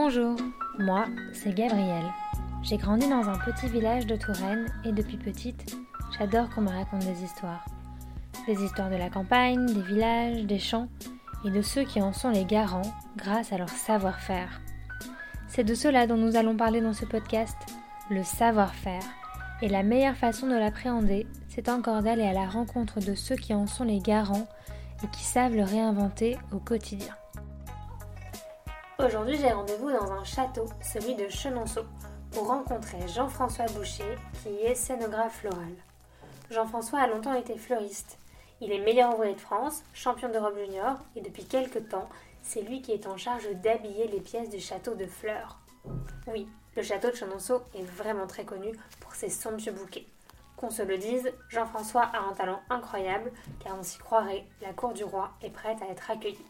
Bonjour, moi c'est Gabrielle. J'ai grandi dans un petit village de Touraine et depuis petite, j'adore qu'on me raconte des histoires. Des histoires de la campagne, des villages, des champs et de ceux qui en sont les garants grâce à leur savoir-faire. C'est de cela dont nous allons parler dans ce podcast, le savoir-faire. Et la meilleure façon de l'appréhender, c'est encore d'aller à la rencontre de ceux qui en sont les garants et qui savent le réinventer au quotidien. Aujourd'hui, j'ai rendez-vous dans un château, celui de Chenonceau, pour rencontrer Jean-François Boucher, qui est scénographe floral. Jean-François a longtemps été fleuriste. Il est meilleur ouvrier de France, champion d'Europe junior, et depuis quelques temps, c'est lui qui est en charge d'habiller les pièces du château de fleurs. Oui, le château de Chenonceau est vraiment très connu pour ses somptueux bouquets. Qu'on se le dise, Jean-François a un talent incroyable, car on s'y croirait, la cour du roi est prête à être accueillie.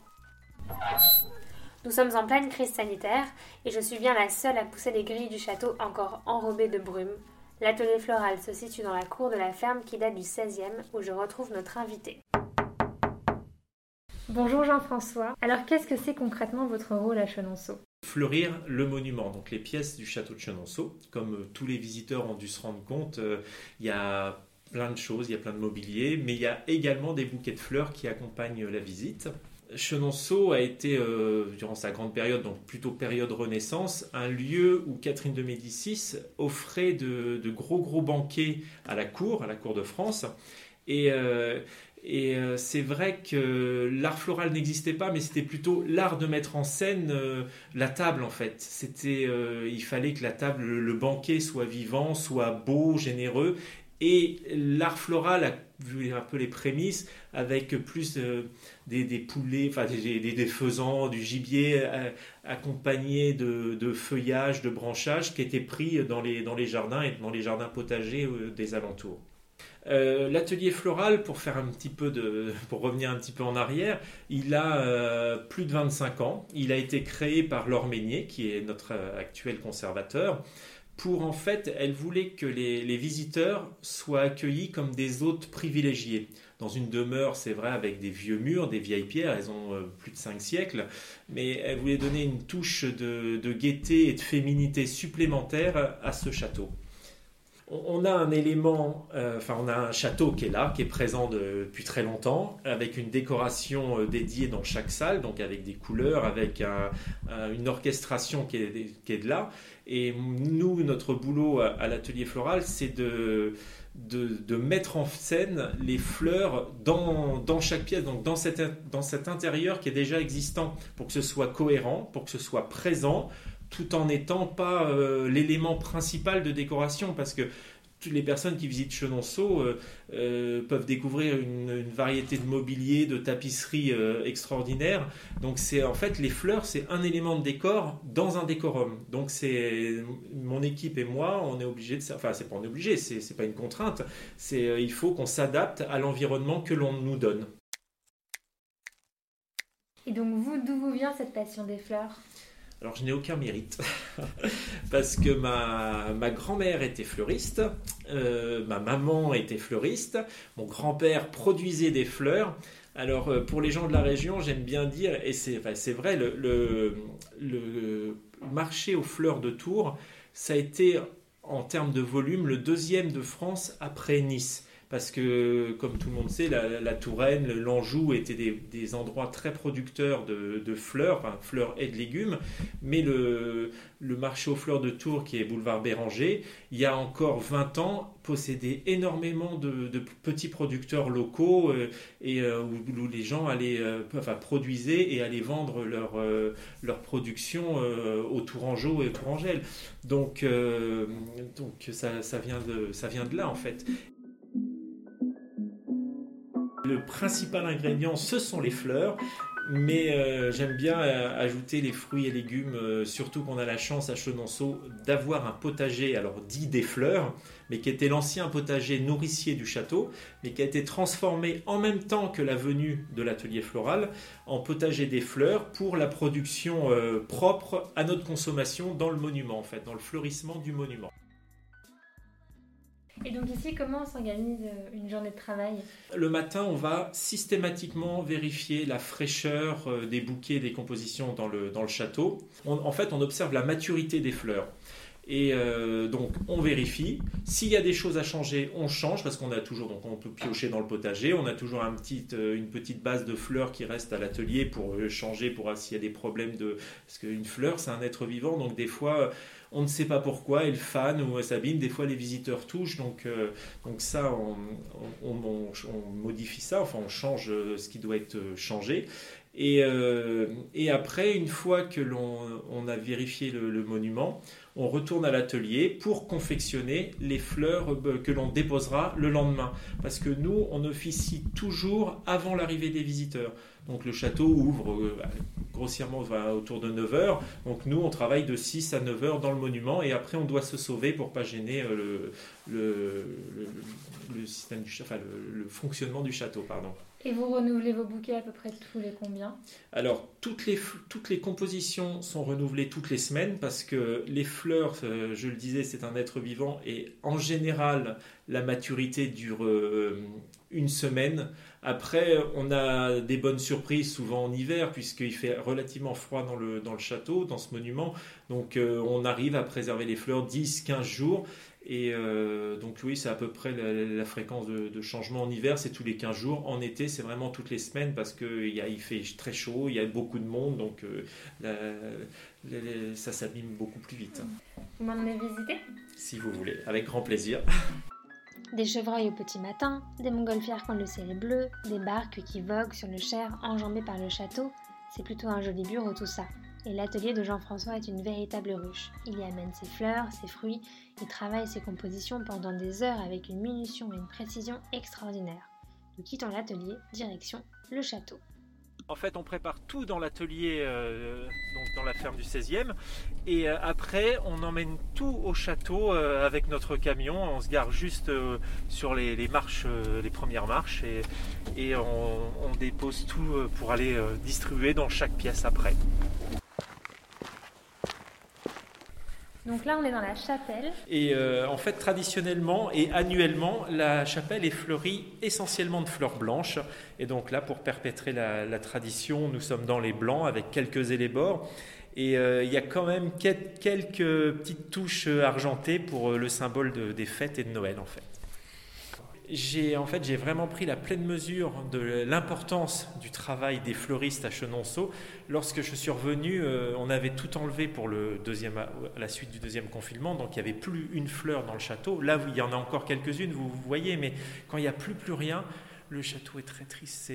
Nous sommes en pleine crise sanitaire et je suis bien la seule à pousser les grilles du château encore enrobées de brume. L'atelier floral se situe dans la cour de la ferme qui date du 16e où je retrouve notre invité. Bonjour Jean-François. Alors qu'est-ce que c'est concrètement votre rôle à Chenonceau? Fleurir le monument, donc les pièces du château de Chenonceau. Comme euh, tous les visiteurs ont dû se rendre compte, euh, il y a plein de choses, il y a plein de mobilier, mais il y a également des bouquets de fleurs qui accompagnent la visite. Chenonceau a été, euh, durant sa grande période, donc plutôt période Renaissance, un lieu où Catherine de Médicis offrait de, gros gros banquets à la cour, à la cour de France. Et, euh, euh, c'est vrai que l'art floral n'existait pas, mais c'était plutôt l'art de mettre en scène la table en fait. C'était, il fallait que la table, le banquet soit vivant, soit beau, généreux, et l'art floral a vu un peu les prémices avec plus des, poulets, enfin des, faisans, du gibier euh, accompagné de, de, feuillage, de branchage qui étaient pris dans les, dans les jardins et dans les jardins potagers euh, des alentours. Euh, l'atelier floral, pour revenir un petit peu en arrière, il a plus de 25 ans. Il a été créé par Laure Meignier, qui est notre actuel conservateur pour en fait, elle voulait que les, visiteurs soient accueillis comme des hôtes privilégiés. Dans une demeure, c'est vrai, avec des vieux murs, des vieilles pierres, elles ont euh, plus de 5 siècles, mais elle voulait donner une touche de, gaieté et de féminité supplémentaire à ce château on a un élément, euh, on a un château qui est là, qui est présent depuis très longtemps, avec une décoration euh, dédiée dans chaque salle, donc avec des couleurs, avec une orchestration qui est, de là. Et nous, notre boulot à, l'atelier floral, c'est de, mettre en scène les fleurs dans, chaque pièce, donc dans cet intérieur qui est déjà existant, pour que ce soit cohérent, pour que ce soit présent, tout en n'étant pas euh, l'élément principal de décoration, parce que toutes les personnes qui visitent Chenonceau euh, euh, peuvent découvrir une, variété de mobilier, de tapisseries extraordinaires. Donc c'est en fait les fleurs, c'est un élément de décor dans un décorum. Donc c'est mon équipe et moi, on est obligé de, enfin c'est pas on obligé, c'est pas une contrainte. C'est il faut qu'on s'adapte à l'environnement que l'on nous donne. Et donc vous, d'où vous vient cette passion des fleurs? Alors je n'ai aucun mérite parce que ma, ma grand-mère était fleuriste, euh, ma maman était fleuriste, mon grand-père produisait des fleurs. Alors euh, pour les gens de la région, j'aime bien dire, et c'est vrai, le, marché aux fleurs de Tours, ça a été en termes de volume le deuxième de France après Nice parce que, comme tout le monde sait, la, Touraine, l'Anjou étaient des, endroits très producteurs de, fleurs, enfin fleurs et de légumes, mais le, marché aux fleurs de Tours, qui est boulevard Béranger, il y a encore 20 ans, possédait énormément de, petits producteurs locaux euh, et euh, où, les gens allaient, euh, enfin, produisaient et allaient vendre leur, leur production aux Tourangeaux et aux Tourangelles. Donc, donc ça vient de là, en fait. Le principal ingrédient, ce sont les fleurs. Mais euh, j'aime bien euh, ajouter les fruits et légumes, euh, surtout qu'on a la chance à Chenonceau d'avoir un potager, alors dit des fleurs, mais qui était l'ancien potager nourricier du château, mais qui a été transformé en même temps que la venue de l'atelier floral en potager des fleurs pour la production propre à notre consommation dans le monument, en fait, dans le fleurissement du monument. Et donc ici, comment s'organise une journée de travail? Le matin, on va systématiquement vérifier la fraîcheur des bouquets, des compositions dans le, dans le château. en fait, on observe la maturité des fleurs. Et euh, donc on vérifie. S'il y a des choses à changer, on change parce qu'on a toujours, donc on peut piocher dans le potager. On a toujours euh, une petite base de fleurs qui reste à l'atelier pour euh, changer, pour s'il y a des problèmes de, parce qu'une fleur c'est un être vivant, donc des fois on ne sait pas pourquoi elle fane ou elle s'abîme. Des fois les visiteurs touchent, donc donc ça on, modifie ça, enfin on change ce qui doit être changé. Et, et après, une fois que l'on on a vérifié le monument, on retourne à l'atelier pour confectionner les fleurs euh, que l'on déposera le lendemain. Parce que nous, on officie toujours avant l'arrivée des visiteurs. Donc le château ouvre euh, grossièrement autour de 9 heures. Donc nous, on travaille de 6 à 9 heures dans le monument et après, on doit se sauver pour pas gêner euh, le, le, fonctionnement du château. Pardon. Et vous renouvelez vos bouquets à peu près tous les combien? Alors, toutes les, toutes les compositions sont renouvelées toutes les semaines parce que les fleurs, euh, je le disais, c'est un être vivant et en général, la maturité dure euh, une semaine. Après, on a des bonnes surprises souvent en hiver puisqu'il fait relativement froid dans le, dans le château, dans ce monument. Donc, euh, on arrive à préserver les fleurs 10-15 jours. Et euh, donc oui, c'est à peu près la, fréquence de, changement en hiver, c'est tous les 15 jours. En été, c'est vraiment toutes les semaines parce qu'il il fait très chaud, il y a beaucoup de monde, donc euh, ça s'abîme beaucoup plus vite. Vous m'en avez visité? Si vous voulez, avec grand plaisir. Des chevreuils au petit matin, des montgolfières quand le ciel est bleu, des barques qui voguent sur le Cher enjambées par le château. C'est plutôt un joli bureau tout ça. Et l'atelier de Jean-François est une véritable ruche. Il y amène ses fleurs, ses fruits, il travaille ses compositions pendant des heures avec une minution et une précision extraordinaires. Nous quittons l'atelier, direction le château. En fait, on prépare tout dans l'atelier, euh, donc dans la ferme du 16e. Et euh, après, on emmène tout au château euh, avec notre camion. On se gare juste sur les, marches, les premières marches, et, et on, dépose tout pour aller distribuer dans chaque pièce après. Donc là, on est dans la chapelle. Et euh, en fait, traditionnellement et annuellement, la chapelle est fleurie essentiellement de fleurs blanches. Et donc là, pour perpétrer la, tradition, nous sommes dans les blancs avec quelques élébores. Et euh, il y a quand même quelques petites touches argentées pour euh, le symbole des fêtes et de Noël, en fait j'ai en fait j'ai vraiment pris la pleine mesure de l'importance du travail des fleuristes à Chenonceau. Lorsque je suis revenu, euh, on avait tout enlevé pour le deuxième, la suite du deuxième confinement, donc il n'y avait plus une fleur dans le château. Là, il y en a encore quelques-unes, vous, voyez, mais quand il n'y a plus plus rien, le château est très triste.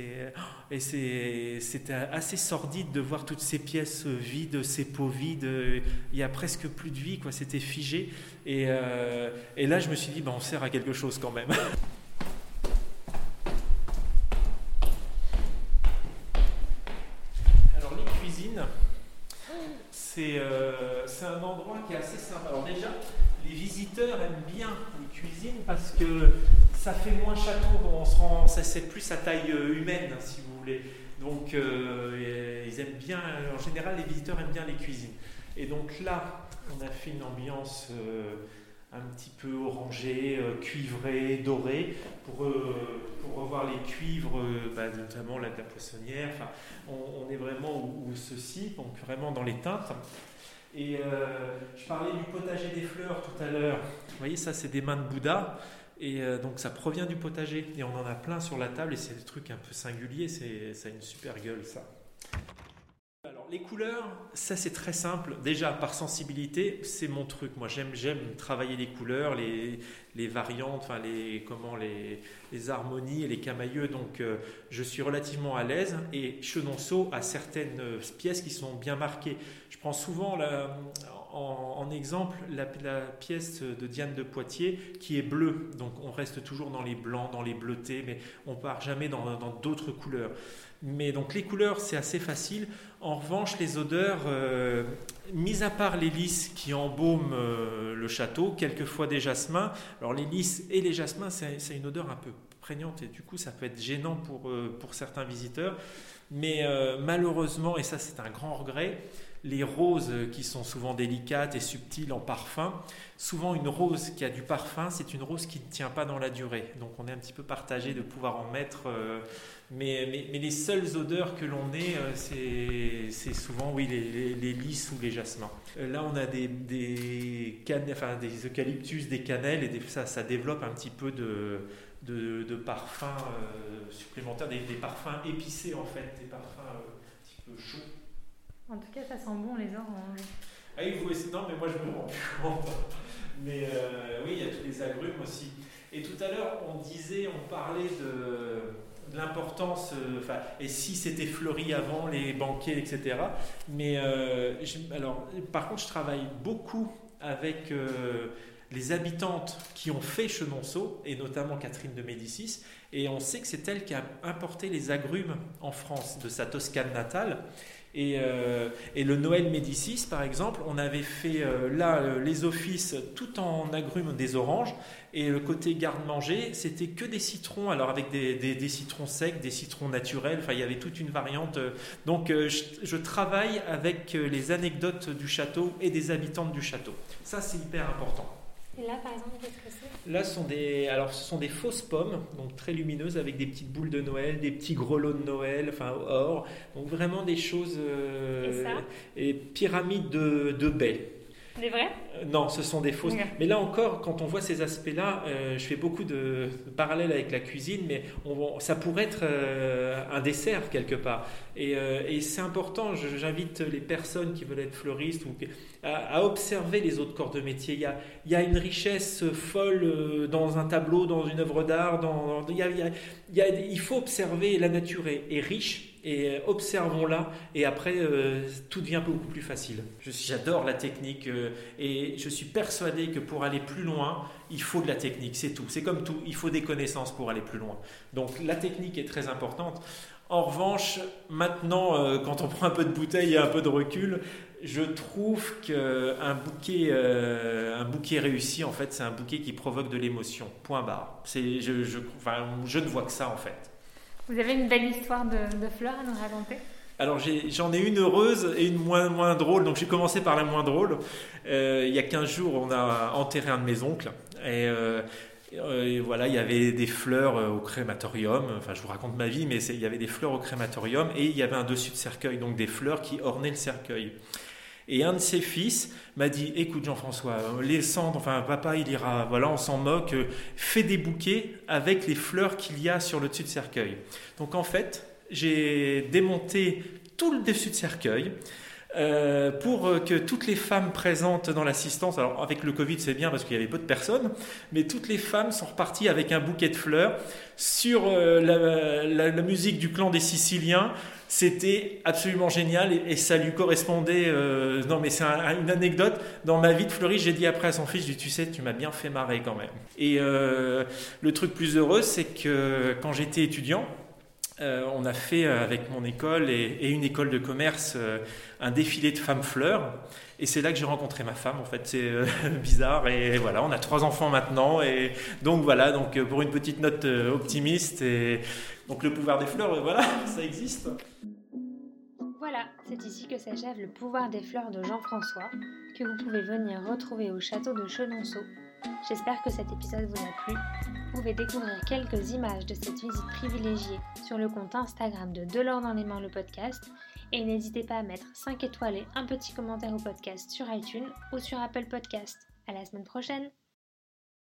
Et c'est assez sordide de voir toutes ces pièces vides, ces pots vides. Il y a presque plus de vie, quoi. C'était figé. Et, euh, et, là, je me suis dit, ben, on sert à quelque chose quand même. Euh, c'est un endroit qui est assez sympa. Alors déjà, les visiteurs aiment bien les cuisines parce que ça fait moins château, on se rend, c'est plus à taille euh, humaine si vous voulez. Donc euh, ils aiment bien, en général les visiteurs aiment bien les cuisines. Et donc là, on a fait une ambiance un petit peu orangé, euh, cuivré, doré, pour, euh, pour revoir les cuivres, euh, bah, notamment la, la poissonnière. On, est vraiment où, ceci, donc vraiment dans les teintes. Et je parlais du potager des fleurs tout à l'heure. Vous voyez, ça, c'est des mains de Bouddha. Et donc ça provient du potager. Et on en a plein sur la table et c'est des trucs un peu singuliers. Ça a une super gueule, ça les couleurs, ça c'est très simple. Déjà, par sensibilité, c'est mon truc. Moi, j'aime, j'aime travailler les couleurs, les, les variantes, enfin les, comment, les, harmonies et les camailleux. Donc, euh, je suis relativement à l'aise. Et Chenonceau a certaines pièces qui sont bien marquées. Je prends souvent la, en, exemple la, pièce de Diane de Poitiers qui est bleue. Donc, on reste toujours dans les blancs, dans les bleutés, mais on part jamais dans, d'autres couleurs. Mais donc les couleurs, c'est assez facile. En revanche, les odeurs, euh, mis à part les lys qui embaument euh, le château, quelquefois des jasmins. Alors les lys et les jasmins, c'est une odeur un peu prégnante et du coup ça peut être gênant pour, pour certains visiteurs. Mais malheureusement, et ça c'est un grand regret, les roses qui sont souvent délicates et subtiles en parfum, souvent une rose qui a du parfum, c'est une rose qui ne tient pas dans la durée. Donc on est un petit peu partagé de pouvoir en mettre. Euh, mais, les seules odeurs que l'on ait, euh, c'est souvent oui, les, les, lys ou les jasmins. Euh, là, on a des, des eucalyptus, des cannelles, et ça, ça développe un petit peu de, de, de parfums supplémentaires, des, des, parfums épicés en fait, des parfums un petit peu chauds. En tout cas, ça sent bon les oranges. Ah, faut essayer. Non, mais moi je me rends plus compte. Mais euh, oui, il y a tous les agrumes aussi. Et tout à l'heure, on disait, on parlait de, l'importance, euh, et si c'était fleuri avant, les banquets, etc. Mais euh, alors, par contre, je travaille beaucoup avec les habitantes qui ont fait Chenonceau, et notamment Catherine de Médicis, et on sait que c'est elle qui a importé les agrumes en France de sa Toscane natale. Euh, et, le Noël Médicis, par exemple, on avait fait euh, là euh, les offices tout en agrumes des oranges. Et le côté garde-manger, c'était que des citrons, alors avec des, citrons secs, des citrons naturels. Enfin, il y avait toute une variante. Donc, je, je, travaille avec les anecdotes du château et des habitantes du château. Ça, c'est hyper important. Et là, par exemple, qu'est-ce que c'est? Là, ce sont des, alors, ce sont des fausses pommes, donc très lumineuses, avec des petites boules de Noël, des petits grelots de Noël, enfin or. Donc vraiment des choses. Euh, et ça? Et pyramides de, de baies. Des vrais euh, Non, ce sont des fausses. Mais là encore, quand on voit ces aspects-là, euh, je fais beaucoup de, parallèles avec la cuisine, mais on, ça pourrait être euh, un dessert quelque part. Et, c'est important, j'invite les personnes qui veulent être fleuristes ou, à, observer les autres corps de métier. Il y a, une richesse folle dans un tableau, dans une œuvre d'art. Il, faut observer, la nature est riche et euh, observons-la et après euh, tout devient beaucoup plus facile. J'adore la technique euh, et je suis persuadé que pour aller plus loin, il faut de la technique, c'est tout. C'est comme tout, il faut des connaissances pour aller plus loin. Donc la technique est très importante. En revanche, maintenant, quand on prend un peu de bouteille et un peu de recul, je trouve qu'un bouquet, un bouquet réussi, en fait, c'est un bouquet qui provoque de l'émotion. Point barre. Je, je, enfin, je ne vois que ça, en fait. Vous avez une belle histoire de, fleurs à nous raconter? Alors j'en ai, une heureuse et une moins, moins drôle. Donc j'ai commencé par la moins drôle. Euh, il y a 15 jours, on a enterré un de mes oncles. Euh, et, voilà, il y avait des fleurs au crématorium. Enfin, je vous raconte ma vie, mais il y avait des fleurs au crématorium et il y avait un dessus de cercueil, donc des fleurs qui ornaient le cercueil. Et un de ses fils m'a dit Écoute, Jean-François, les cendres, enfin, papa, il ira, voilà, on s'en moque, fais des bouquets avec les fleurs qu'il y a sur le dessus de cercueil. Donc, en fait, j'ai démonté tout le dessus de cercueil. Euh, pour que toutes les femmes présentes dans l'assistance, alors avec le Covid c'est bien parce qu'il y avait peu de personnes, mais toutes les femmes sont reparties avec un bouquet de fleurs sur euh, la, musique du clan des Siciliens, c'était absolument génial et, ça lui correspondait. Euh, non, mais c'est une anecdote. Dans ma vie de fleuriste, j'ai dit après à son fils, tu sais, tu m'as bien fait marrer quand même. Et euh, le truc plus heureux, c'est que quand j'étais étudiant, euh, on a fait avec mon école et, une école de commerce un défilé de femmes fleurs. Et c'est là que j'ai rencontré ma femme. En fait, c'est bizarre. Et voilà, on a trois enfants maintenant. Et donc voilà, donc pour une petite note optimiste donc le pouvoir des fleurs, voilà, ça existe. Voilà, c'est ici que s'achève le pouvoir des fleurs de Jean-François, que vous pouvez venir retrouver au château de Chenonceau. J'espère que cet épisode vous a plu. Vous pouvez découvrir quelques images de cette visite privilégiée sur le compte Instagram de Delors dans les mains le podcast. Et n'hésitez pas à mettre 5 étoiles et un petit commentaire au podcast sur iTunes ou sur Apple Podcast. À la semaine prochaine!